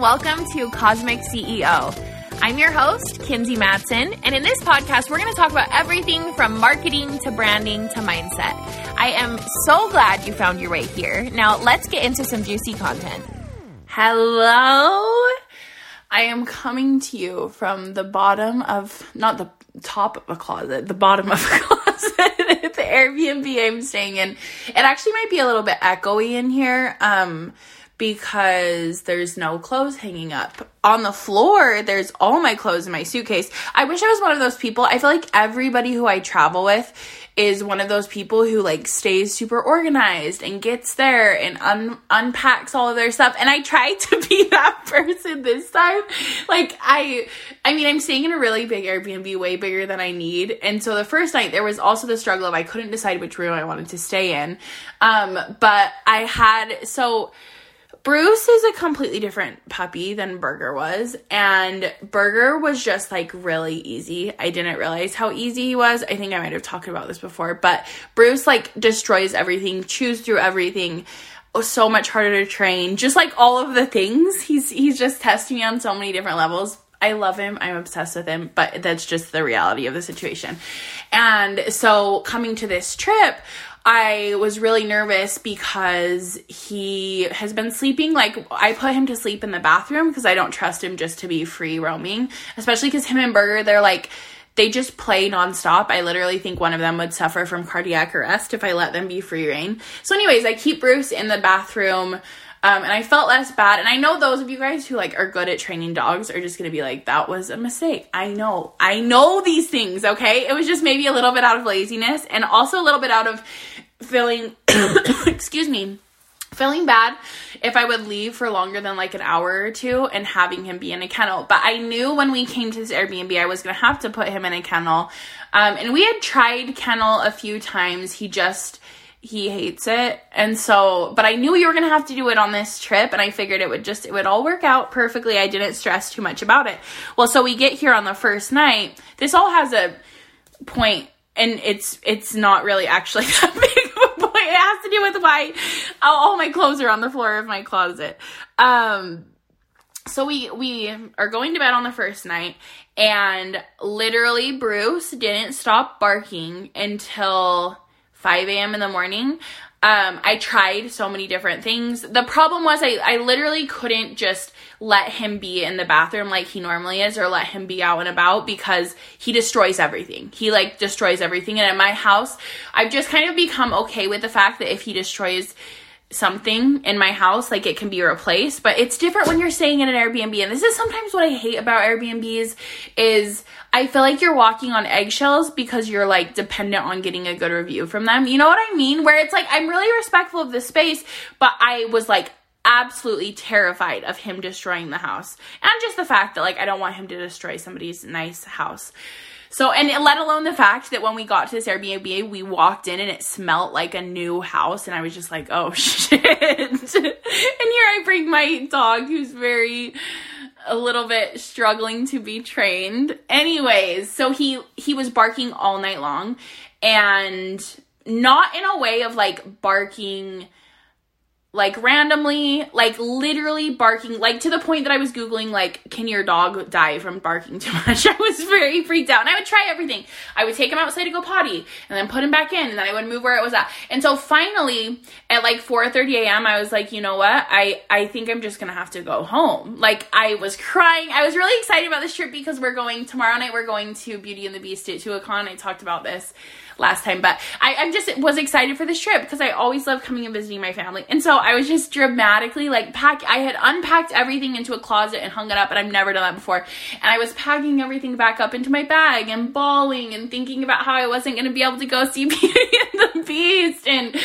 welcome to Cosmic CEO. I'm your host, Kinsey Machos, and in this podcast, we're going to talk about everything from marketing to branding to mindset. I am so glad you found your way here. Now, let's get into some juicy content. Hello. I am coming to you from the bottom of, not the top of a closet, the bottom of a closet the Airbnb I'm staying in. It actually might be a little bit echoey in here. Um, because there's no clothes hanging up. On the floor, there's all my clothes in my suitcase. I wish I was one of those people. I feel like everybody who I travel with is one of those people who like stays super organized and gets there and un- unpacks all of their stuff and I tried to be that person this time. Like I I mean I'm staying in a really big Airbnb way bigger than I need. And so the first night there was also the struggle of I couldn't decide which room I wanted to stay in. Um but I had so Bruce is a completely different puppy than Burger was, and Burger was just like really easy. I didn't realize how easy he was. I think I might have talked about this before, but Bruce like destroys everything, chews through everything. Oh, so much harder to train. Just like all of the things, he's he's just testing me on so many different levels. I love him. I'm obsessed with him, but that's just the reality of the situation. And so coming to this trip, I was really nervous because he has been sleeping. Like, I put him to sleep in the bathroom because I don't trust him just to be free roaming, especially because him and Burger, they're like, they just play nonstop. I literally think one of them would suffer from cardiac arrest if I let them be free reign. So, anyways, I keep Bruce in the bathroom. Um, and I felt less bad. And I know those of you guys who like are good at training dogs are just gonna be like, that was a mistake. I know. I know these things, okay? It was just maybe a little bit out of laziness and also a little bit out of feeling excuse me feeling bad if I would leave for longer than like an hour or two and having him be in a kennel. But I knew when we came to this Airbnb, I was gonna have to put him in a kennel. Um, and we had tried kennel a few times. He just he hates it. And so, but I knew we were going to have to do it on this trip and I figured it would just it would all work out perfectly. I didn't stress too much about it. Well, so we get here on the first night. This all has a point and it's it's not really actually that big of a point. it has to do with why all my clothes are on the floor of my closet. Um, so we we are going to bed on the first night and literally Bruce didn't stop barking until 5 a.m. in the morning. Um, I tried so many different things. The problem was I, I literally couldn't just let him be in the bathroom like he normally is or let him be out and about because he destroys everything. He like destroys everything. And at my house, I've just kind of become okay with the fact that if he destroys something in my house, like it can be replaced. But it's different when you're staying in an Airbnb. And this is sometimes what I hate about Airbnbs is I feel like you're walking on eggshells because you're like dependent on getting a good review from them. You know what I mean? Where it's like I'm really respectful of the space, but I was like absolutely terrified of him destroying the house. And just the fact that like I don't want him to destroy somebody's nice house. So, and let alone the fact that when we got to this Airbnb, we walked in and it smelled like a new house, and I was just like, oh shit. and here I bring my dog who's very a little bit struggling to be trained. Anyways, so he he was barking all night long and not in a way of like barking like randomly, like literally barking, like to the point that I was Googling, like, can your dog die from barking too much? I was very freaked out. And I would try everything. I would take him outside to go potty and then put him back in and then I would move where it was at. And so finally at like 4.30 a.m., I was like, you know what? I, I think I'm just going to have to go home. Like I was crying. I was really excited about this trip because we're going tomorrow night. We're going to Beauty and the Beast at Tuacahn. I talked about this last time. But I, I'm just was excited for this trip because I always love coming and visiting my family. And so I was just dramatically like pack. I had unpacked everything into a closet and hung it up, and I've never done that before. And I was packing everything back up into my bag and bawling and thinking about how I wasn't going to be able to go see Beauty and the Beast and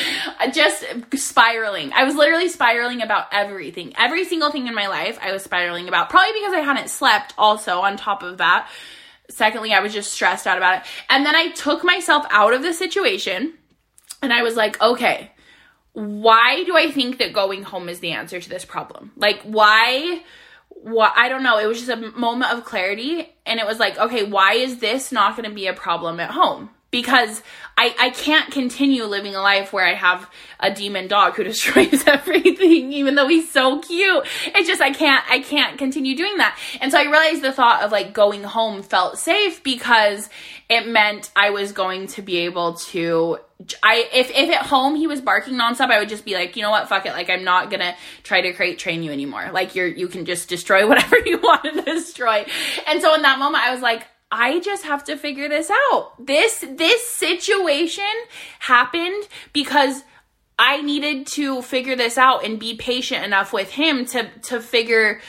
just spiraling. I was literally spiraling about everything, every single thing in my life. I was spiraling about probably because I hadn't slept. Also on top of that. Secondly, I was just stressed out about it. And then I took myself out of the situation and I was like, okay, why do I think that going home is the answer to this problem? Like, why? What I don't know. It was just a moment of clarity, and it was like, okay, why is this not going to be a problem at home? Because I, I can't continue living a life where I have a demon dog who destroys everything, even though he's so cute. It's just, I can't, I can't continue doing that. And so I realized the thought of like going home felt safe because it meant I was going to be able to I if if at home he was barking nonstop, I would just be like, you know what, fuck it. Like I'm not gonna try to crate train you anymore. Like you're you can just destroy whatever you want to destroy. And so in that moment, I was like, I just have to figure this out. This this situation happened because I needed to figure this out and be patient enough with him to to figure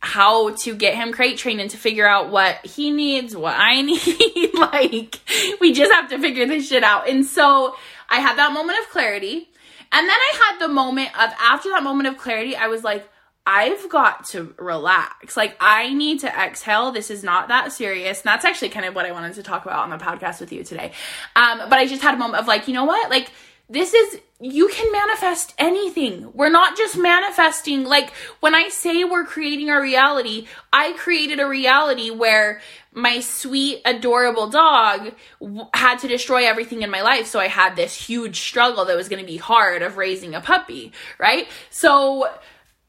how to get him crate trained and to figure out what he needs, what I need. like, we just have to figure this shit out. And so I had that moment of clarity. And then I had the moment of, after that moment of clarity, I was like, I've got to relax. Like, I need to exhale. This is not that serious. And that's actually kind of what I wanted to talk about on the podcast with you today. Um, but I just had a moment of like, you know what? Like, this is you can manifest anything. We're not just manifesting like when I say we're creating our reality, I created a reality where my sweet adorable dog w- had to destroy everything in my life so I had this huge struggle that was going to be hard of raising a puppy, right? So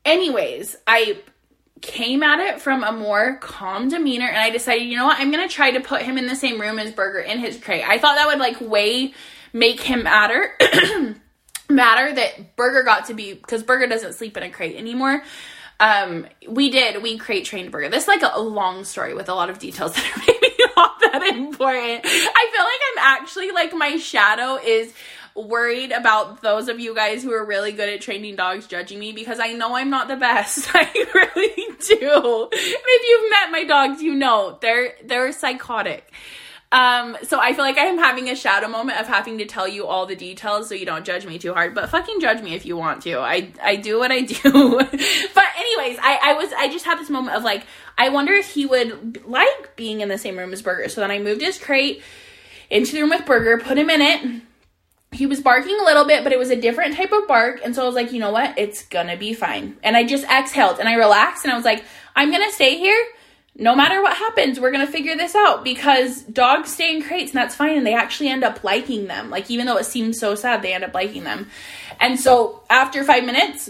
anyways, I came at it from a more calm demeanor and I decided, you know what? I'm to try to put him in the same room as Burger in his crate. I thought that would like way make him matter matter that Burger got to be because Burger doesn't sleep in a crate anymore. Um, we did we crate trained Burger. This is like a, long story with a lot of details that are maybe not that important. I feel like I'm actually like my shadow is worried about those of you guys who are really good at training dogs judging me because I know I'm not the best. I really do. if you've met my dogs, you know they're they're psychotic. Um, so I feel like I'm having a shadow moment of having to tell you all the details so you don't judge me too hard. But fucking judge me if you want to. I I do what I do. but anyways, I I was I just had this moment of like I wonder if he would like being in the same room as Burger. So then I moved his crate into the room with Burger, put him in it. He was barking a little bit, but it was a different type of bark. And so I was like, you know what? It's gonna be fine. And I just exhaled and I relaxed and I was like, I'm gonna stay here no matter what happens, we're to figure this out because dogs stay in crates and that's fine. And they actually end up liking them. Like, even though it seems so sad, they end up liking them. And so after five minutes,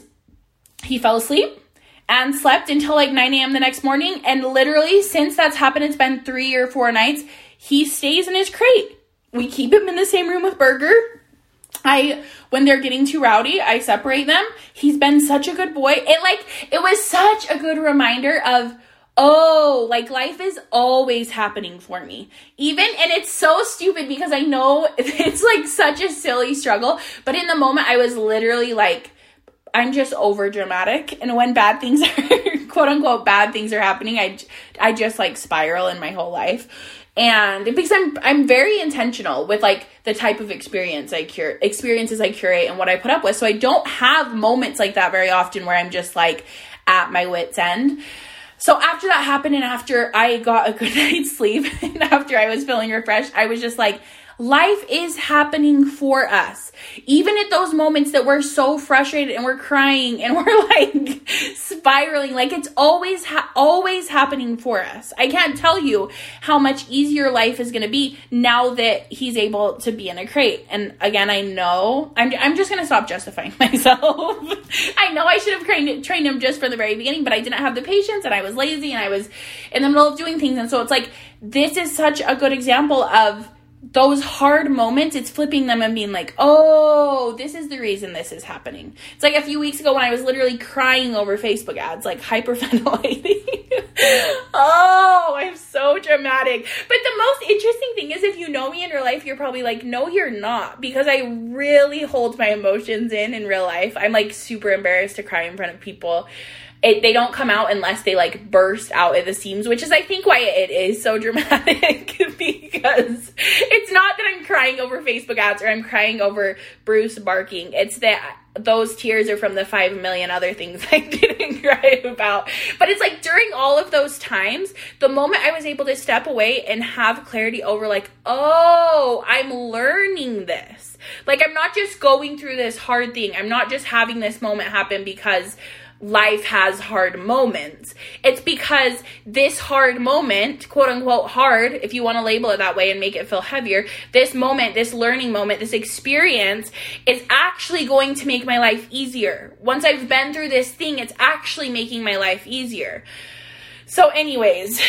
he fell asleep and slept until like 9 a.m. the next morning. And literally, since that's happened, it's been three or four nights, he stays in his crate. We keep him in the same room with Burger. I when they're getting too rowdy, I separate them. He's been such a good boy. It like it was such a good reminder of oh, like life is always happening for me. Even, and it's so stupid because I know it's like such a silly struggle, but in the moment I was literally like, I'm just over dramatic. And when bad things are, quote unquote, bad things are happening, I, I just like spiral in my whole life. And because I'm, I'm very intentional with like the type of experience I cure, experiences I curate and what I put up with. So I don't have moments like that very often where I'm just like at my wit's end. So after that happened and after I got a good night's sleep and after I was feeling refreshed, I was just like, Life is happening for us. Even at those moments that we're so frustrated and we're crying and we're like spiraling, like it's always ha- always happening for us. I can't tell you how much easier life is going to be now that he's able to be in a crate. And again, I know I'm I'm just going to stop justifying myself. I know I should have trained trained him just from the very beginning, but I didn't have the patience and I was lazy and I was in the middle of doing things and so it's like this is such a good example of those hard moments, it's flipping them and being like, oh, this is the reason this is happening. It's like a few weeks ago when I was literally crying over Facebook ads, like hyperventilating. oh, I'm so dramatic. But the most interesting thing is if you know me in real life, you're probably like, no, you're not. Because I really hold my emotions in in real life. I'm like super embarrassed to cry in front of people it, they don't come out unless they like burst out at the seams, which is I think why it is so dramatic because it's not that I'm crying over Facebook ads or I'm crying over Bruce barking. It's that those tears are from the five million other things I didn't cry about. But it's like during all of those times, the moment I was able to step away and have clarity over like, oh, I'm learning this. Like I'm not just going through this hard thing. I'm not just having this moment happen because life has hard moments. It's because this hard moment, quote unquote hard, if you want to label it that way and make it feel heavier, this moment, this learning moment, this experience is actually going to make my life easier. Once I've been through this thing, it's actually making my life easier. So, anyways,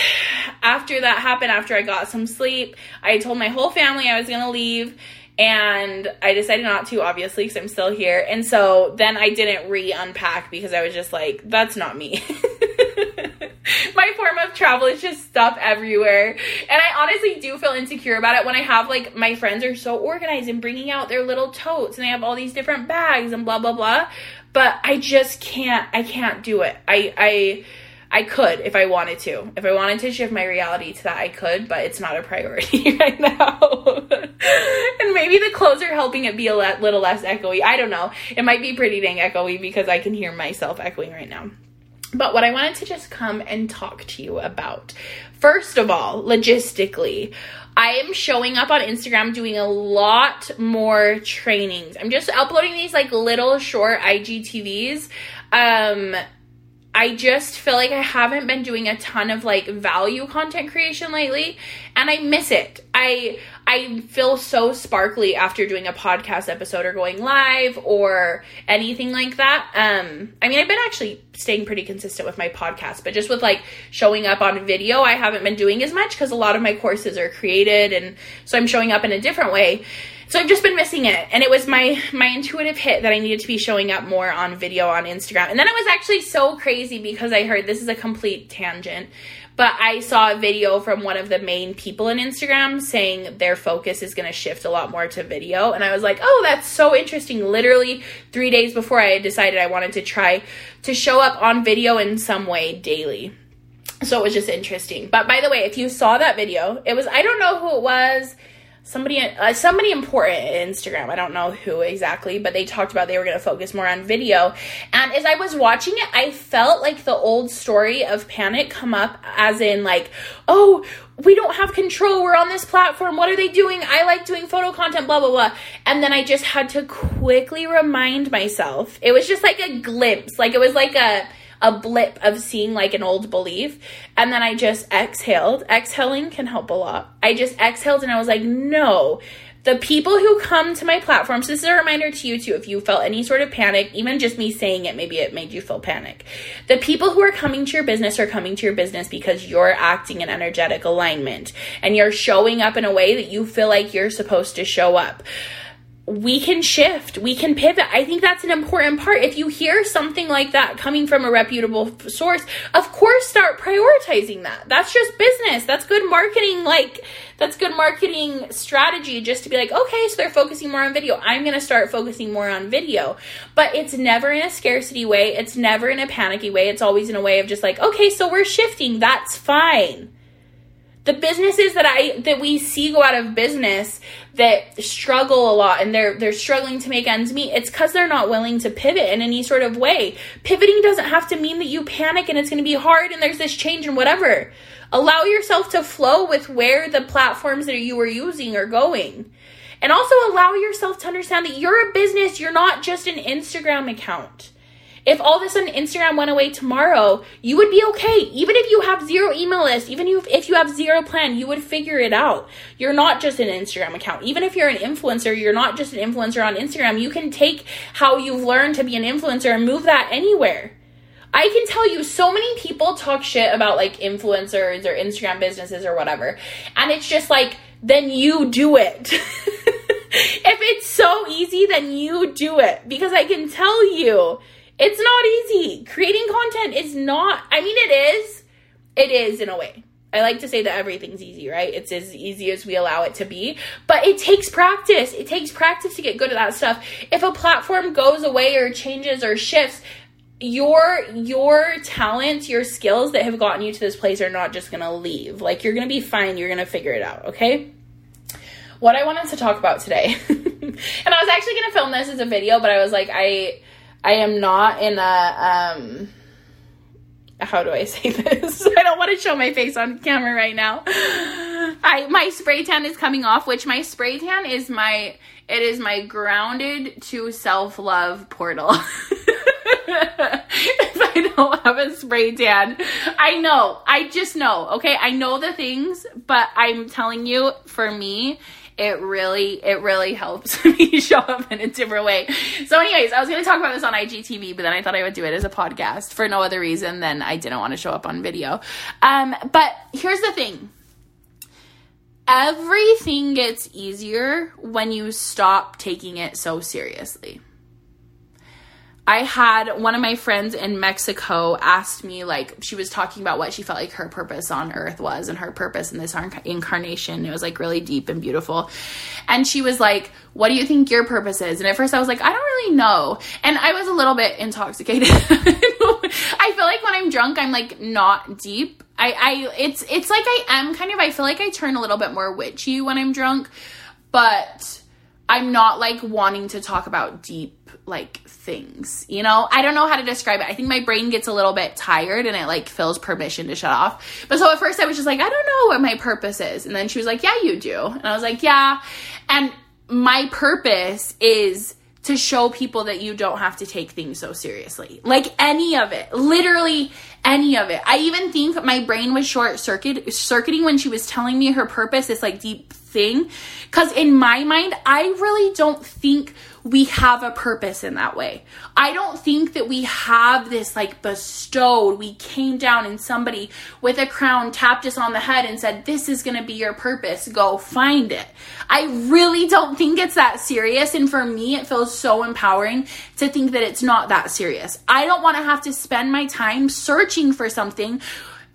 after that happened, after I got some sleep, I told my whole family I was gonna leave and I decided not to, obviously, because I'm still here. And so then I didn't re unpack because I was just like, that's not me. My form of travel is just stuff everywhere. And I honestly do feel insecure about it when I have like my friends are so organized and bringing out their little totes and they have all these different bags and blah, blah, blah. But I just can't, I can't do it. I, I, I could if I wanted to. If I wanted to shift my reality to that, I could, but it's not a priority right now. and maybe the clothes are helping it be a little less echoey. I don't know. It might be pretty dang echoey because I can hear myself echoing right now. But what I wanted to just come and talk to you about. First of all, logistically, I am showing up on Instagram doing a lot more trainings. I'm just uploading these like little short IGTVs. Um, I just feel like I haven't been doing a ton of like value content creation lately and I miss it. I I feel so sparkly after doing a podcast episode or going live or anything like that. Um I mean I've been actually staying pretty consistent with my podcast, but just with like showing up on video, I haven't been doing as much cuz a lot of my courses are created and so I'm showing up in a different way. So I've just been missing it. And it was my my intuitive hit that I needed to be showing up more on video on Instagram. And then it was actually so crazy because I heard this is a complete tangent. But I saw a video from one of the main people in Instagram saying their focus is going to shift a lot more to video. And I was like, oh, that's so interesting. Literally three days before I decided I wanted to try to show up on video in some way daily. So it was just interesting. But by the way, if you saw that video, it was, I don't know who it was somebody uh, somebody important Instagram. I don't know who exactly, but they talked about they were going to focus more on video. And as I was watching it, I felt like the old story of panic come up as in like, "Oh, we don't have control. We're on this platform. What are they doing? I like doing photo content, blah, blah, blah. And then I just had to quickly remind myself. It was just like a glimpse. Like it was like a a blip of seeing like an old belief. And then I just exhaled. Exhaling can help a lot. I just exhaled and I was like, no. The people who come to my platform, so this is a reminder to you too, if you felt any sort of panic, even just me saying it, maybe it made you feel panic. The people who are coming to your business are coming to your business because you're acting in energetic alignment and you're showing up in a way that you feel like you're supposed to show up we can shift, we can pivot. I think that's an important part. If you hear something like that coming from a reputable source, of course start prioritizing that. That's just business. That's good marketing like that's good marketing strategy just to be like, okay, so they're focusing more on video. I'm going to start focusing more on video. But it's never in a scarcity way. It's never in a panicky way. It's always in a way of just like, okay, so we're shifting. That's fine the businesses that I that we see go out of business that struggle a lot and they're they're struggling to make ends meet it's cuz they're not willing to pivot in any sort of way. Pivoting doesn't have to mean that you panic and it's going to be hard and there's this change and whatever. Allow yourself to flow with where the platforms that you are using are going. And also allow yourself to understand that you're a business you're not just an Instagram account if all of a sudden Instagram went away tomorrow, you would be okay. Even if you have zero email list, even if you have zero plan, you would figure it out. You're not just an Instagram account. Even if you're an influencer, you're not just an influencer on Instagram. You can take how you've learned to be an influencer and move that anywhere. I can tell you so many people talk shit about like influencers or Instagram businesses or whatever. And it's just like, then you do it. if it's so easy, then you do it. Because I can tell you, it's not easy. Creating content is not, I mean, it is. It is in a way. I like to say that everything's easy, right? It's as easy as we allow it to be, but it takes practice. It takes practice to get good at that stuff. If a platform goes away or changes or shifts, your your talents, your skills that have gotten you to this place are not just going to leave. Like you're going to be fine, you're going to figure it out, okay? What I wanted to talk about today. and I was actually going to film this as a video, but I was like I I am not in a um how do I say this? I don't want to show my face on camera right now. I my spray tan is coming off, which my spray tan is my it is my grounded to self-love portal. if I don't have a spray tan. I know. I just know. Okay. I know the things, but I'm telling you, for me, it really it really helps me show up in a different way. So anyways, I was going to talk about this on IGTV, but then I thought I would do it as a podcast for no other reason than I didn't want to show up on video. Um but here's the thing. Everything gets easier when you stop taking it so seriously. I had one of my friends in Mexico asked me, like, she was talking about what she felt like her purpose on earth was and her purpose in this incarnation. It was like really deep and beautiful. And she was like, What do you think your purpose is? And at first I was like, I don't really know. And I was a little bit intoxicated. I feel like when I'm drunk, I'm like not deep. I, I, it's, it's like I am kind of, I feel like I turn a little bit more witchy when I'm drunk, but I'm not like wanting to talk about deep like things. You know, I don't know how to describe it. I think my brain gets a little bit tired and it like feels permission to shut off. But so at first I was just like, I don't know what my purpose is. And then she was like, Yeah, you do. And I was like, Yeah. And my purpose is to show people that you don't have to take things so seriously. Like any of it. Literally any of it. I even think my brain was short circuit circuiting when she was telling me her purpose, this like deep thing. Cause in my mind, I really don't think we have a purpose in that way. I don't think that we have this like bestowed. We came down and somebody with a crown tapped us on the head and said, This is going to be your purpose. Go find it. I really don't think it's that serious. And for me, it feels so empowering to think that it's not that serious. I don't want to have to spend my time searching for something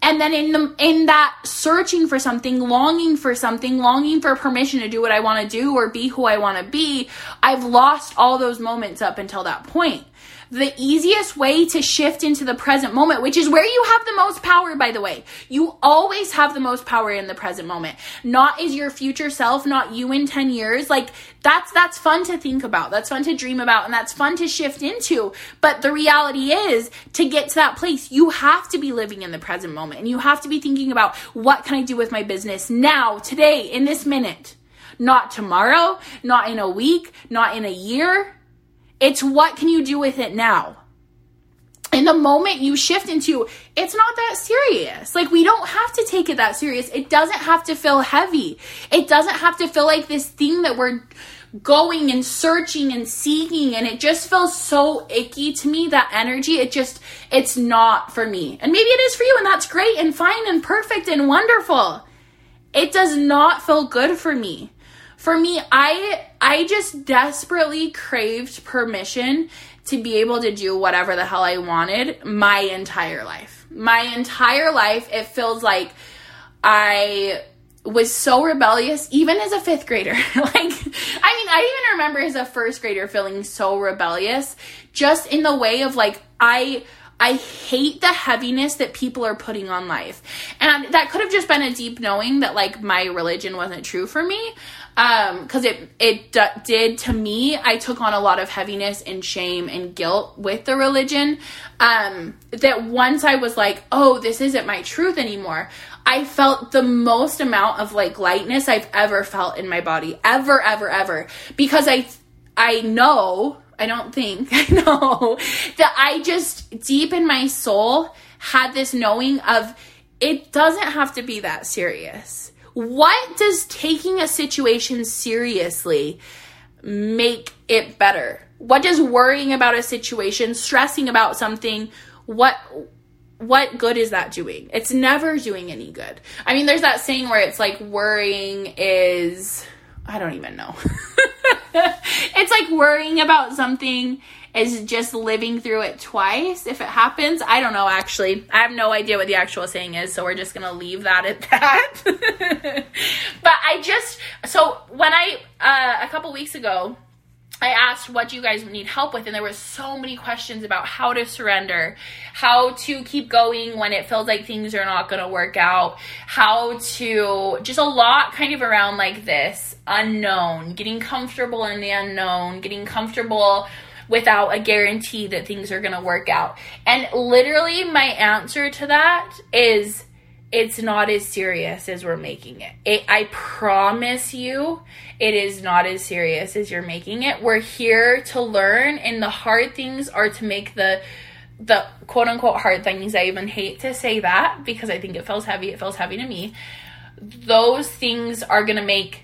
and then in the in that searching for something longing for something longing for permission to do what i want to do or be who i want to be i've lost all those moments up until that point the easiest way to shift into the present moment, which is where you have the most power, by the way. You always have the most power in the present moment. Not is your future self, not you in 10 years. Like that's, that's fun to think about. That's fun to dream about and that's fun to shift into. But the reality is to get to that place, you have to be living in the present moment and you have to be thinking about what can I do with my business now, today, in this minute. Not tomorrow, not in a week, not in a year, it's what can you do with it now? And the moment you shift into, it's not that serious. Like, we don't have to take it that serious. It doesn't have to feel heavy. It doesn't have to feel like this thing that we're going and searching and seeking. And it just feels so icky to me, that energy. It just, it's not for me. And maybe it is for you, and that's great and fine and perfect and wonderful. It does not feel good for me for me, I I just desperately craved permission to be able to do whatever the hell I wanted my entire life. My entire life it feels like I was so rebellious even as a 5th grader. like I mean, I even remember as a first grader feeling so rebellious just in the way of like I I hate the heaviness that people are putting on life. And that could have just been a deep knowing that like my religion wasn't true for me. Um because it it d- did to me i took on a lot of heaviness and shame and guilt with the religion. Um that once i was like oh this isn't my truth anymore i felt the most amount of like lightness i've ever felt in my body. Ever ever ever. Because i i know i don't think i know that i just deep in my soul had this knowing of it doesn't have to be that serious what does taking a situation seriously make it better? What does worrying about a situation, stressing about something, what what good is that doing? It's never doing any good. I mean, there's that saying where it's like worrying is I don't even know. it's like worrying about something is just living through it twice if it happens. I don't know actually. I have no idea what the actual saying is, so we're just going to leave that at that. but I just so when I uh, a couple weeks ago I asked what you guys need help with and there were so many questions about how to surrender, how to keep going when it feels like things are not going to work out, how to just a lot kind of around like this unknown, getting comfortable in the unknown, getting comfortable without a guarantee that things are going to work out. And literally, my answer to that is it's not as serious as we're making it. it. I promise you, it is not as serious as you're making it. We're here to learn, and the hard things are to make the the quote unquote hard things, I even hate to say that because I think it feels heavy. It feels heavy to me. Those things are to make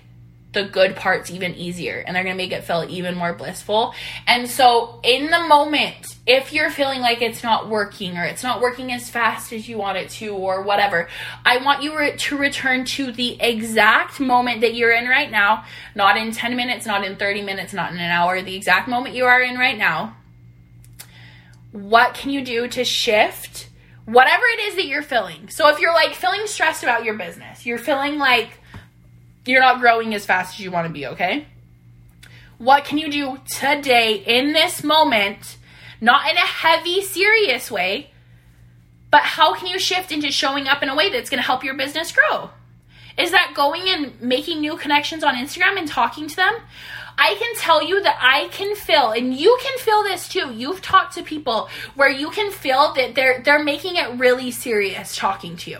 the good parts even easier and they're going to make it feel even more blissful. And so, in the moment, if you're feeling like it's not working or it's not working as fast as you want it to or whatever, I want you re- to return to the exact moment that you're in right now, not in 10 minutes, not in 30 minutes, not in an hour, the exact moment you are in right now. What can you do to shift whatever it is that you're feeling? So, if you're like feeling stressed about your business, you're feeling like you're not growing as fast as you want to be, okay? What can you do today in this moment, not in a heavy, serious way, but how can you shift into showing up in a way that's going to help your business grow? Is that going and making new connections on Instagram and talking to them? I can tell you that I can feel, and you can feel this too. You've talked to people where you can feel that they're they're making it really serious talking to you.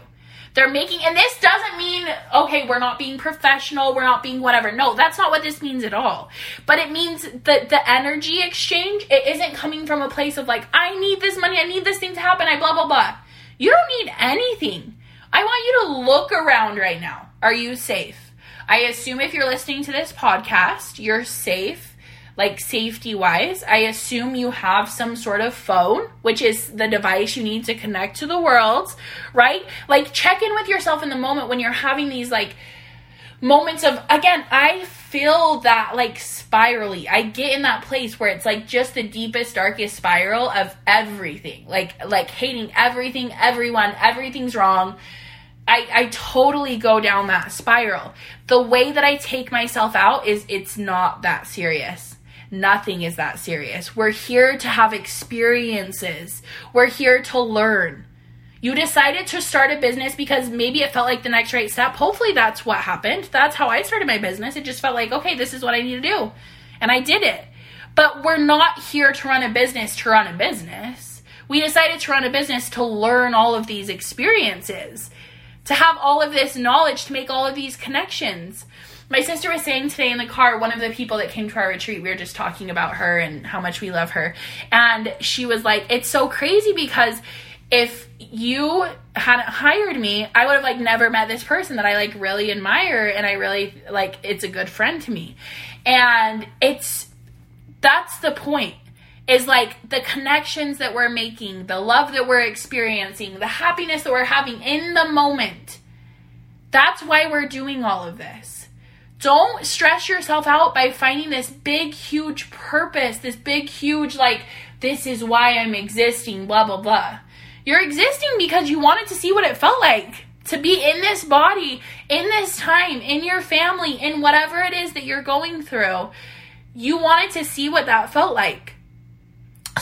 They're making, and this doesn't mean, okay, we're not being professional, we're not being whatever. No, that's not what this means at all. But it means that the energy exchange, it isn't coming from a place of like, I need this money, I need this thing to happen, I blah, blah, blah. You don't need anything. I want you to look around right now. Are you safe? I assume if you're listening to this podcast, you're safe like safety wise, I assume you have some sort of phone, which is the device you need to connect to the world, right? Like check in with yourself in the moment when you're having these like moments of again, I feel that like spirally. I get in that place where it's like just the deepest darkest spiral of everything. Like like hating everything, everyone, everything's wrong. I, I totally go down that spiral. The way that I take myself out is it's not that serious nothing is that serious. We're here to have experiences, we're here to learn. You decided to start a business because maybe it felt like the next right step. Hopefully, that's what happened. That's how I started my business. It just felt like, okay, this is what I need to do. And I did it. But we're not here to run a business to run a business. We decided to run a business to learn all of these experiences, to have all of this knowledge, to make all of these connections my sister was saying today in the car, one of the people that came to our retreat, we were just talking about her and how much we love her. And she was like, It's so crazy because if you hadn't hired me, I would have like never met this person that I like really admire and I really like it's a good friend to me. And it's that's the point. Is like the connections that we're making, the love that we're experiencing, the happiness that we're having in the moment. That's why we're doing all of this don't stress yourself out by finding this big, huge purpose, this big, huge, like, this is why I'm existing, blah, blah, blah. You're existing because you wanted to see what it felt like to be in this body, in this time, in your family, in whatever it is that you're going through. You wanted to see what that felt like.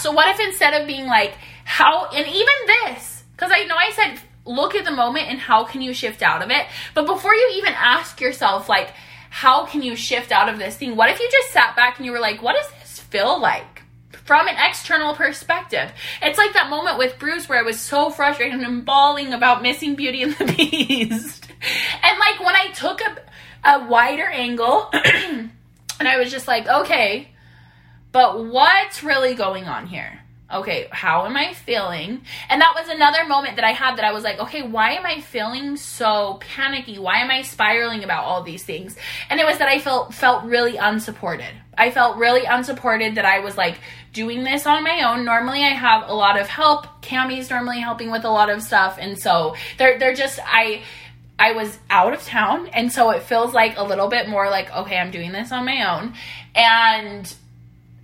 So, what if instead of being like, how, and even this, because I know I said, look at the moment and how can you shift out of it, but before you even ask yourself, like, how can you shift out of this thing? What if you just sat back and you were like, what does this feel like? From an external perspective. It's like that moment with Bruce where I was so frustrated and bawling about missing Beauty and the Beast. and like when I took a, a wider angle and I was just like, okay, but what's really going on here? Okay, how am I feeling? And that was another moment that I had that I was like, okay, why am I feeling so panicky? Why am I spiraling about all these things? And it was that I felt felt really unsupported. I felt really unsupported that I was like doing this on my own. Normally I have a lot of help. Cammy's normally helping with a lot of stuff. And so they're they're just I I was out of town and so it feels like a little bit more like okay, I'm doing this on my own. And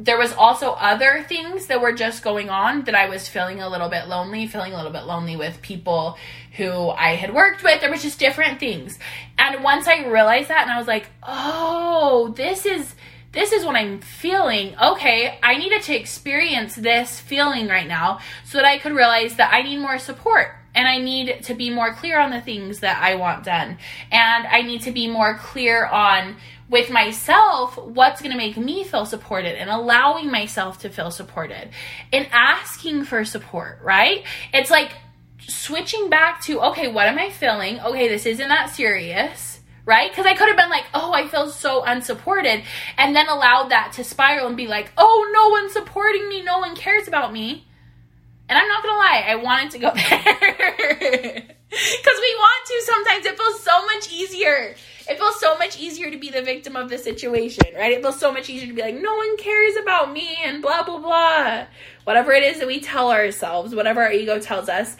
there was also other things that were just going on that I was feeling a little bit lonely, feeling a little bit lonely with people who I had worked with. There was just different things. And once I realized that and I was like, "Oh, this is this is what I'm feeling. Okay, I needed to experience this feeling right now so that I could realize that I need more support." and I need to be more clear on the things that I want done. And I need to be more clear on with myself what's going to make me feel supported and allowing myself to feel supported and asking for support, right? It's like switching back to, okay, what am I feeling? Okay, this isn't that serious. Right? Because I could have been like, oh, I feel so unsupported, and then allowed that to spiral and be like, oh, no one's supporting me, no one cares about me. And I'm not gonna lie, I wanted to go there. Because we want to sometimes. It feels so much easier. It feels so much easier to be the victim of the situation, right? It feels so much easier to be like, no one cares about me and blah, blah, blah. Whatever it is that we tell ourselves, whatever our ego tells us.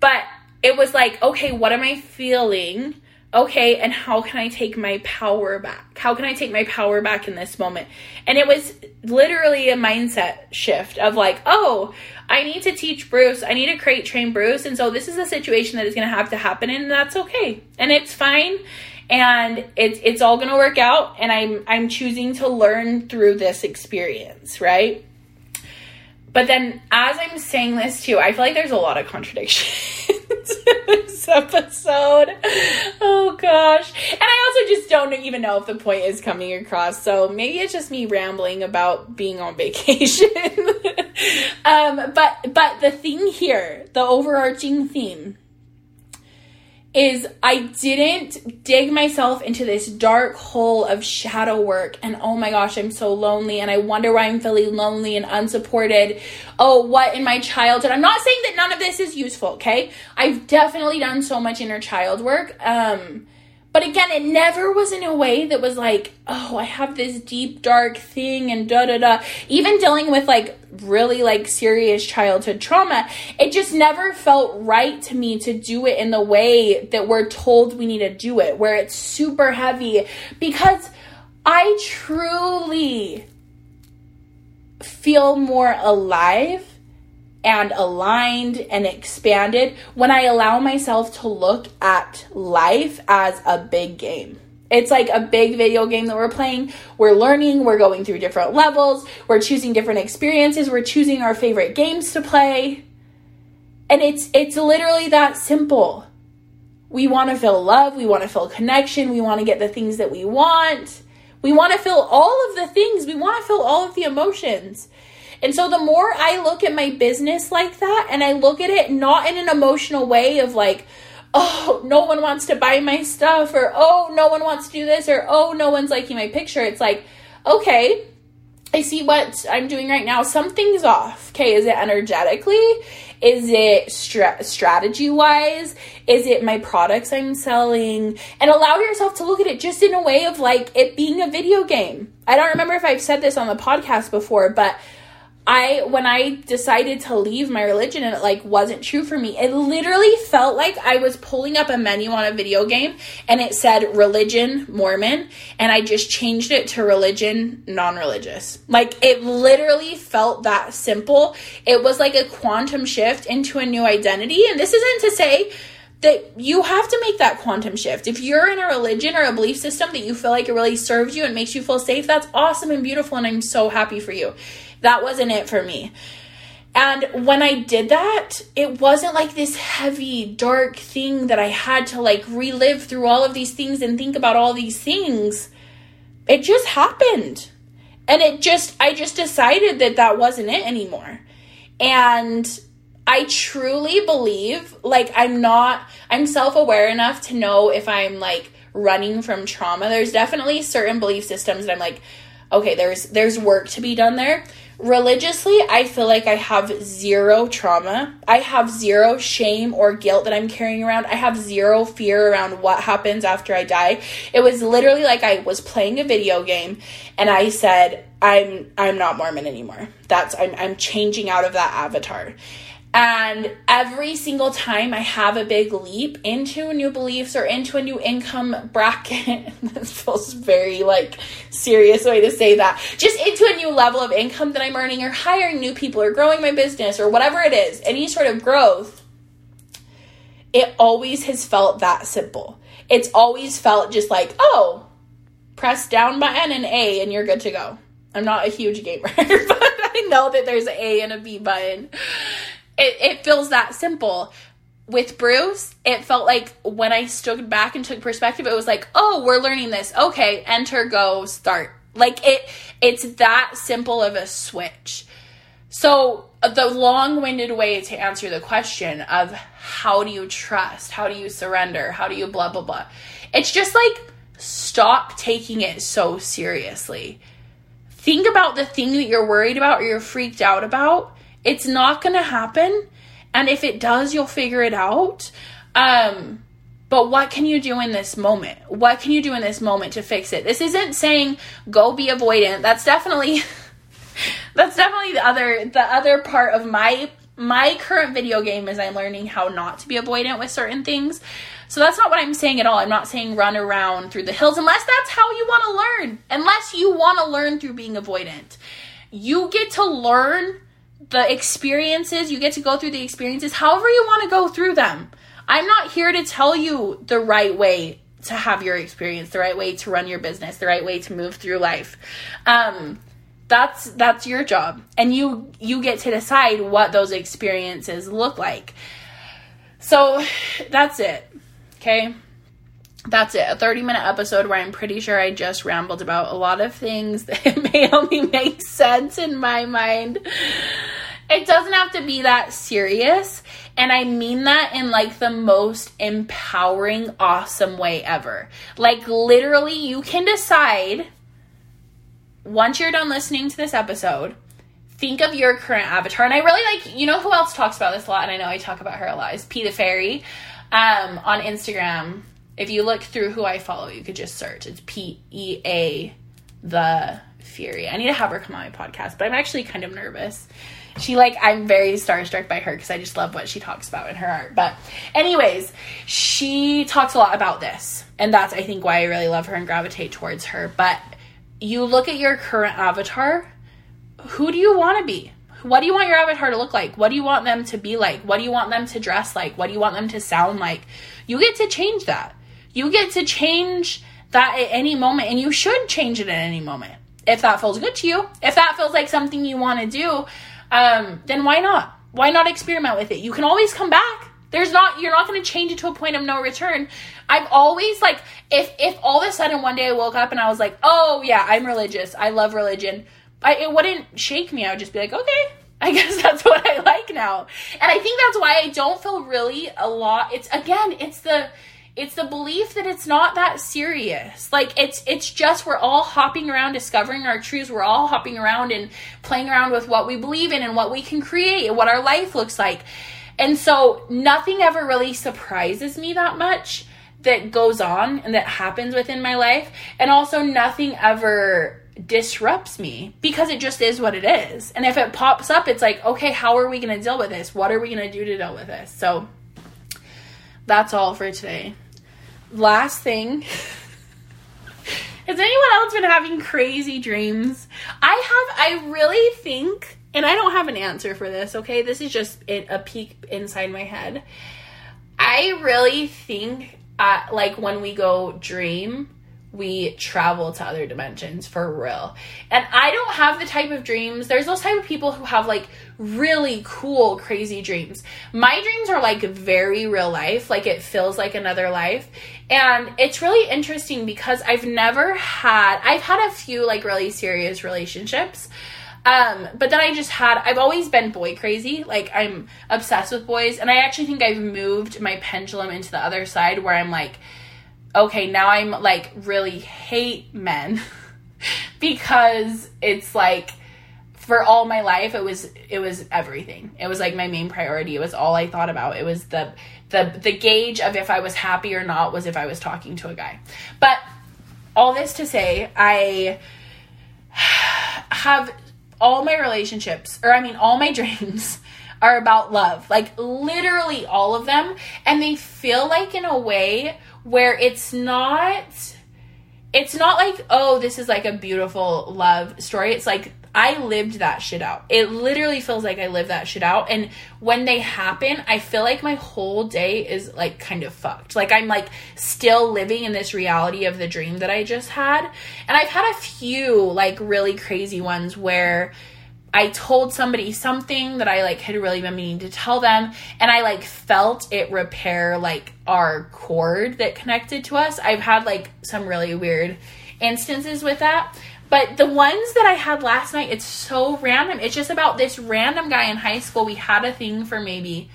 But it was like, okay, what am I feeling? okay, and how can I take my power back? How can I take my power back in this moment? And it was literally a mindset shift of like, oh, I need to teach Bruce, I need to create train Bruce, and so this is a situation that is going to have to happen, and that's okay, and it's fine. And it's it's all gonna work out, and I'm I'm choosing to learn through this experience, right? But then as I'm saying this too, I feel like there's a lot of contradictions in this episode. Oh gosh. And I also just don't even know if the point is coming across. So maybe it's just me rambling about being on vacation. um, but but the thing here, the overarching theme is I didn't dig myself into this dark hole of shadow work and oh my gosh, I'm so lonely and I wonder why I'm feeling lonely and unsupported. Oh, what in my childhood? I'm not saying that none of this is useful, okay? I've definitely done so much inner child work. Um but again, it never was in a way that was like, oh, I have this deep, dark thing and da da da. Even dealing with like really like serious childhood trauma, it just never felt right to me to do it in the way that we're told we need to do it, where it's super heavy. Because I truly feel more alive and aligned and expanded when I allow myself to look at life as a big game. It's like a big video game that we're playing. We're learning, we're going through different levels, we're choosing different experiences, we're choosing our favorite games to play. And it's it's literally that simple. We want to feel love, we want to feel connection, we want to get the things that we want. We want to feel all of the things. We want to feel all of the emotions. And so the more I look at my business like that and I look at it not in an emotional way of like, oh, no one wants to buy my stuff or oh, no one wants to do this or oh, no one's liking my picture. It's like, okay, I see what I'm doing right now. Something's off. Okay, is it energetically? Is it stra- strategy wise? Is it my products I'm selling? And allow yourself to look at it just in a way of like it being a video game. I don't remember if I've said this on the podcast before, but I when I decided to leave my religion and it like wasn't true for me, it literally felt like I was pulling up a menu on a video game and it said religion Mormon and I just changed it to religion non-religious. Like it literally felt that simple. It was like a quantum shift into a new identity and this isn't to say that you have to make that quantum shift. If you're in a religion or a belief system that you feel like it really serves you and makes you feel safe, that's awesome and beautiful and I'm so happy for you that wasn't it for me. And when I did that, it wasn't like this heavy, dark thing that I had to like relive through all of these things and think about all these things. It just happened. And it just, I just decided that that wasn't it anymore. And I truly believe, like, I'm not, I'm self aware enough to know if I'm like running from trauma. There's definitely certain belief systems that I'm like, okay, there's, there's work to be done there religiously, I feel like I have zero trauma. I have zero shame or guilt that I'm carrying around. I have zero fear around what happens after I die. It was literally like I was playing a video game and I said, I'm I'm not Mormon anymore. That's I'm I'm changing out of that avatar. And every single time I have a big leap into new beliefs or into a new income bracket, this feels very like serious way to say that, just into a new level of income that I'm earning or hiring new people or growing my business or whatever it is, any sort of growth, it always has felt that simple. It's always felt just like, oh, press down button and A and you're good to go. I'm not a huge gamer, but I know that there's an A and a B button it, it feels that simple with Bruce, it felt like when I stood back and took perspective, it was like, oh, we're learning this. Okay, enter, go, start. Like it, it's that simple of a switch. So the long-winded way to answer the question of how do you trust, how do you surrender, how do you blah blah blah. It's just like stop taking it so seriously. Think about the thing that you're worried about or you're freaked out about It's not going to happen. And if it does, you'll figure it out. Um, but what can you do in this moment? What can you do in this moment to fix it? This isn't saying go be avoidant. That's definitely that's definitely the other the other part of my my current video game is I'm learning how not to be avoidant with certain things. So that's not what I'm saying at all. I'm not saying run around through the hills unless that's how you want to learn. Unless you want to learn through being avoidant. You get to learn the experiences, you get to go through the experiences however you want to go through them. I'm not here to tell you the right way to have your experience, the right way to run your business, the right way to move through life. Um, that's that's your job and you you get to decide what those experiences look like so that's it okay that's it a 30 minute episode where i'm pretty sure i just rambled about a lot of things that may only make sense in my mind it doesn't have to be that serious and i mean that in like the most empowering awesome way ever like literally you can decide once you're done listening to this episode, think of your current avatar. And I really like, you know who else talks about this a lot? And I know I talk about her a lot, is Pea the Fairy um, on Instagram. If you look through who I follow, you could just search. It's P E A the Fairy. I need to have her come on my podcast, but I'm actually kind of nervous. She like I'm very starstruck by her because I just love what she talks about in her art. But anyways, she talks a lot about this. And that's I think why I really love her and gravitate towards her. But you look at your current avatar, who do you want to be? What do you want your avatar to look like? What do you want them to be like? What do you want them to dress like? What do you want them to sound like? You get to change that. You get to change that at any moment, and you should change it at any moment if that feels good to you. If that feels like something you want to do, um, then why not? Why not experiment with it? You can always come back. There's not you're not going to change it to a point of no return. I've always like if if all of a sudden one day I woke up and I was like, "Oh yeah, I'm religious. I love religion." I, it wouldn't shake me. I would just be like, "Okay, I guess that's what I like now." And I think that's why I don't feel really a lot. It's again, it's the it's the belief that it's not that serious. Like it's it's just we're all hopping around discovering our truths. We're all hopping around and playing around with what we believe in and what we can create and what our life looks like. And so nothing ever really surprises me that much that goes on and that happens within my life. And also nothing ever disrupts me because it just is what it is. And if it pops up, it's like, okay, how are we going to deal with this? What are we going to do to deal with this? So that's all for today. Last thing. Has anyone else been having crazy dreams? I have, I really think and I don't have an answer for this, okay? This is just a peek inside my head. I really think, uh, like, when we go dream, we travel to other dimensions for real. And I don't have the type of dreams. There's those type of people who have like really cool, crazy dreams. My dreams are like very real life, like it feels like another life. And it's really interesting because I've never had, I've had a few like really serious relationships. Um, but then I just had, I've always been boy crazy. Like, I'm obsessed with boys. And I actually think I've moved my pendulum into the other side where I'm like, okay, now I'm like really hate men because it's like, for all my life it was it was everything it was like my main priority it was all i thought about it was the the the gauge of if i was happy or not was if i was talking to a guy but all this to say i have all my relationships, or I mean, all my dreams are about love. Like, literally all of them. And they feel like in a way where it's not. It's not like, oh, this is like a beautiful love story. It's like I lived that shit out. It literally feels like I lived that shit out. And when they happen, I feel like my whole day is like kind of fucked. Like I'm like still living in this reality of the dream that I just had. And I've had a few like really crazy ones where I told somebody something that I like had really been meaning to tell them and I like felt it repair like our cord that connected to us. I've had like some really weird instances with that. But the ones that I had last night, it's so random. It's just about this random guy in high school. We had a thing for maybe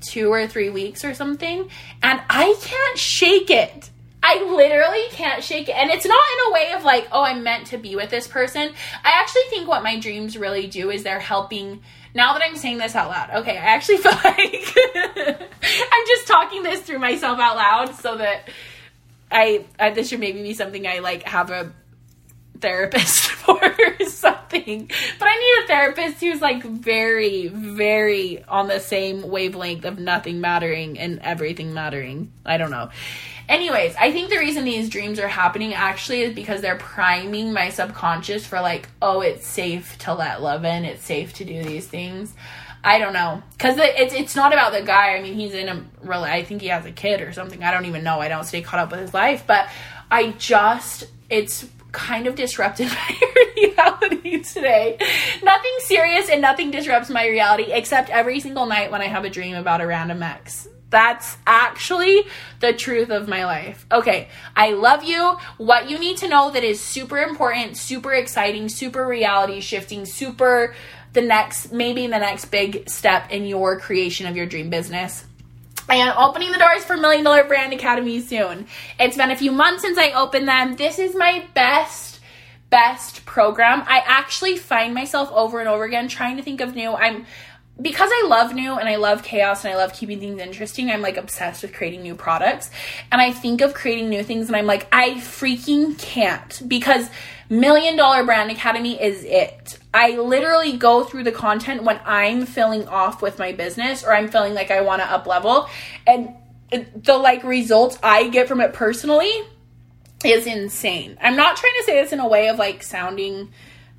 two or three weeks or something, and I can't shake it. I literally can't shake it. And it's not in a way of like, oh, I'm meant to be with this person. I actually think what my dreams really do is they're helping. Now that I'm saying this out loud, okay, I actually feel like I'm just talking this through myself out loud so that I, I this should maybe be something I like have a therapist for something. But I need a therapist who's like very, very on the same wavelength of nothing mattering and everything mattering. I don't know. Anyways, I think the reason these dreams are happening actually is because they're priming my subconscious for like, oh, it's safe to let love in, it's safe to do these things. I don't know, cause it's it's not about the guy. I mean, he's in a really. I think he has a kid or something. I don't even know. I don't stay caught up with his life, but I just it's kind of disrupted my reality today. Nothing serious and nothing disrupts my reality except every single night when I have a dream about a random ex. That's actually the truth of my life. Okay, I love you. What you need to know that is super important, super exciting, super reality shifting, super the next, maybe the next big step in your creation of your dream business. I am opening the doors for Million Dollar Brand Academy soon. It's been a few months since I opened them. This is my best, best program. I actually find myself over and over again trying to think of new. I'm because I love new and I love chaos and I love keeping things interesting, I'm like obsessed with creating new products. And I think of creating new things and I'm like, I freaking can't because Million Dollar Brand Academy is it. I literally go through the content when I'm feeling off with my business or I'm feeling like I want to up level. And the like results I get from it personally is insane. I'm not trying to say this in a way of like sounding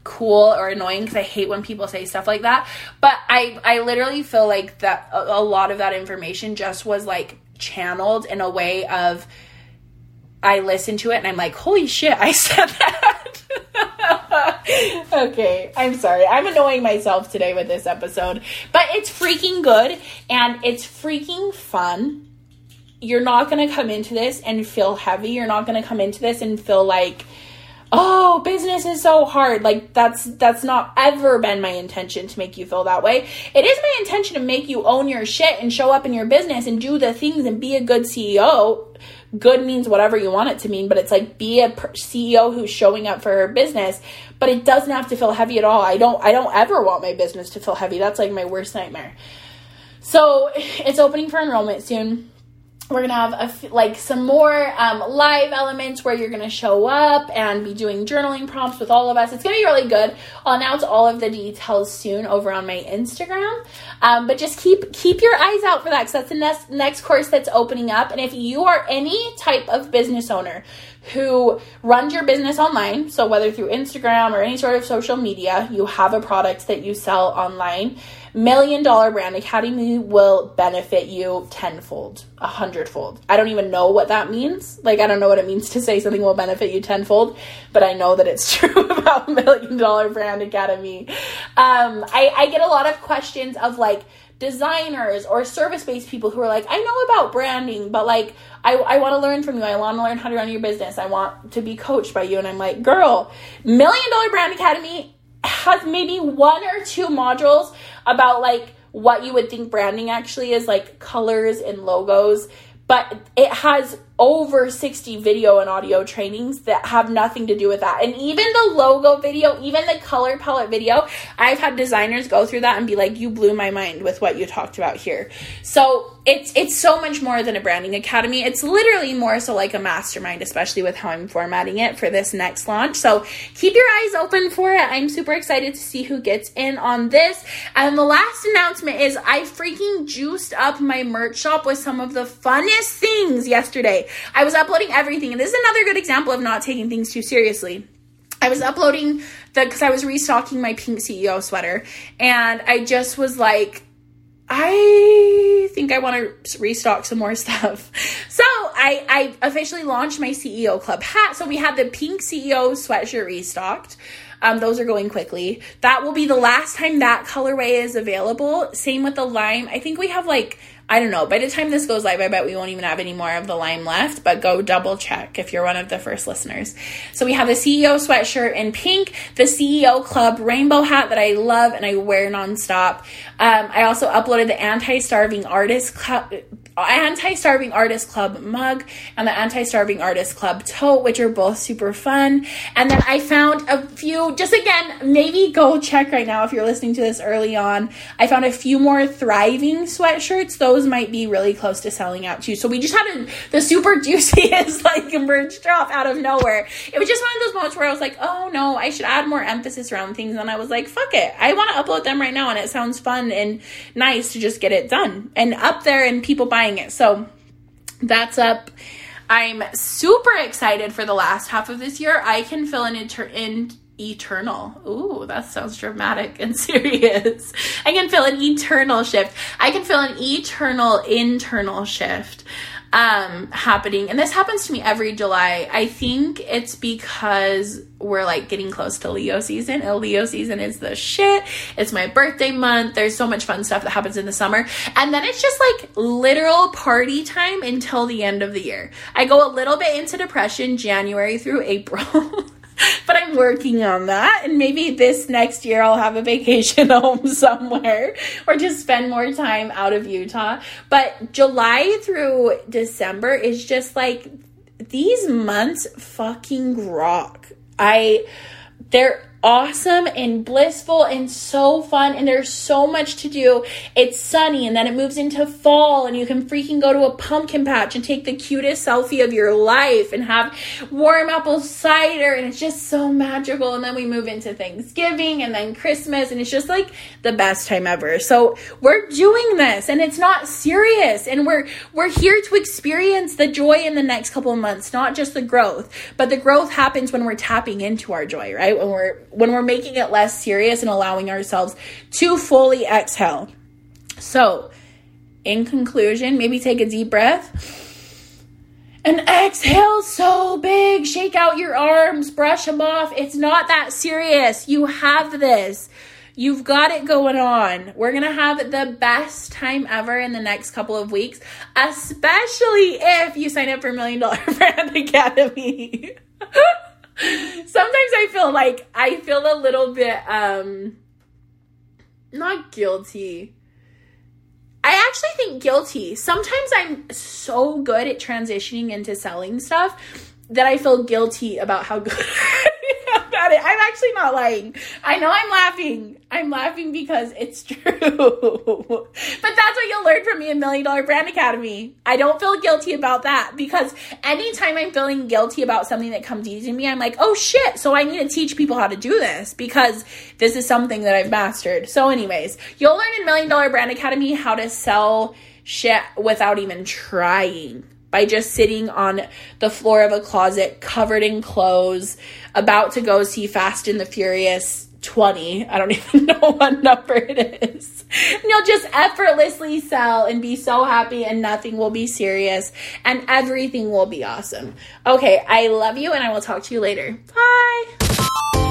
cool or annoying because I hate when people say stuff like that. But I I literally feel like that a, a lot of that information just was like channeled in a way of I listen to it and I'm like, holy shit, I said that. okay, I'm sorry. I'm annoying myself today with this episode, but it's freaking good and it's freaking fun. You're not going to come into this and feel heavy. You're not going to come into this and feel like oh business is so hard. Like that's that's not ever been my intention to make you feel that way. It is my intention to make you own your shit and show up in your business and do the things and be a good ceo good means whatever you want it to mean but it's like be a ceo who's showing up for her business but it doesn't have to feel heavy at all. I don't i don't ever want my business to feel heavy. That's like my worst nightmare. So it's opening for enrollment soon we're gonna have a, like some more um, live elements where you're gonna show up and be doing journaling prompts with all of us. It's gonna be really good. I'll announce all of the details soon over on my Instagram. Um, but just keep keep your eyes out for that because that's the next next course that's opening up. And if you are any type of business owner who runs your business online, so whether through Instagram or any sort of social media, you have a product that you sell online Million Dollar Brand Academy will benefit you tenfold, a hundredfold. I don't even know what that means. Like, I don't know what it means to say something will benefit you tenfold, but I know that it's true about Million Dollar Brand Academy. Um, I, I get a lot of questions of like, designers or service based people who are like, I know about branding, but like, I, I want to learn from you. I want to learn how to run your business. I want to be coached by you. And I'm like, girl, Million Dollar Brand Academy has maybe one or two modules about like what you would think branding actually is like colors and logos but it has over 60 video and audio trainings that have nothing to do with that. And even the logo video, even the color palette video, I've had designers go through that and be like, you blew my mind with what you talked about here. So it's it's so much more than a branding academy. It's literally more so like a mastermind, especially with how I'm formatting it for this next launch. So keep your eyes open for it. I'm super excited to see who gets in on this. And the last announcement is I freaking juiced up my merch shop with some of the funnest things yesterday. I was uploading everything, and this is another good example of not taking things too seriously. I was uploading the because I was restocking my pink CEO sweater, and I just was like, I think I want to restock some more stuff. So I, I officially launched my CEO Club hat. So we had the pink CEO sweatshirt restocked. Um, those are going quickly. That will be the last time that colorway is available. Same with the lime. I think we have like I don't know. By the time this goes live, I bet we won't even have any more of the lime left, but go double check if you're one of the first listeners. So we have the CEO sweatshirt in pink, the CEO Club rainbow hat that I love and I wear nonstop. Um, I also uploaded the anti starving artist anti-starving artist club mug and the anti-starving artist club tote which are both super fun. And then i found a few just again maybe go check right now if you're listening to this early on. I found a few more thriving sweatshirts. Those might be really close to selling out too. So we just had a, the super juiciest like merch drop out of nowhere. It was just one of those moments where i was like oh no i should add more emphasis around things. And i was like fuck it. I want to upload them right now and it sounds fun and nice to just get it done. And up there and people buying it. So that's up. I'm super excited for the last half of this year. I can fill an inter- in eternal. Ooh, that sounds dramatic and serious. I can feel an eternal shift. I can feel an eternal internal shift um happening. And this happens to me every july. I think it's because we're like getting close to leo season and leo season is the shit. It's my birthday month. There's so much fun stuff that happens in the summer. And then it's just like literal party time until the end of the year. I go a little bit into depression january through april but I'm working on that. And maybe this next year I'll have a vacation home somewhere or just spend more time out of Utah. But July through December is just like these months fucking rock. I, they're awesome and blissful and so fun and there's so much to do. It's sunny and then it moves into fall and you can freaking go to a pumpkin patch and take the cutest selfie of your life and have warm apple cider and it's just so magical and then we move into Thanksgiving and then Christmas and it's just like the best time ever. So we're doing this and it's not serious and we're we're here to experience the joy in the next couple of months, not just the growth. But the growth happens when we're tapping into our joy, right? When we're when we're making it less serious and allowing ourselves to fully exhale. So, in conclusion, maybe take a deep breath and exhale so big. Shake out your arms, brush them off. It's not that serious. You have this. You've got it going on. We're going to have the best time ever in the next couple of weeks, especially if you sign up for Million Dollar Brand Academy. Sometimes I feel like I feel a little bit um not guilty. I actually think guilty. Sometimes I'm so good at transitioning into selling stuff that I feel guilty about how good about it. I'm actually not lying. I know I'm laughing. I'm laughing because it's true. but that's what you'll learn from me in Million Dollar Brand Academy. I don't feel guilty about that because anytime I'm feeling guilty about something that comes easy to me, I'm like, oh shit. So I need to teach people how to do this because this is something that I've mastered. So, anyways, you'll learn in Million Dollar Brand Academy how to sell shit without even trying by just sitting on the floor of a closet covered in clothes, about to go see Fast and the Furious 20. I don't even know what number it is. And you'll just effortlessly sell and be so happy, and nothing will be serious, and everything will be awesome. Okay, I love you, and I will talk to you later. Bye.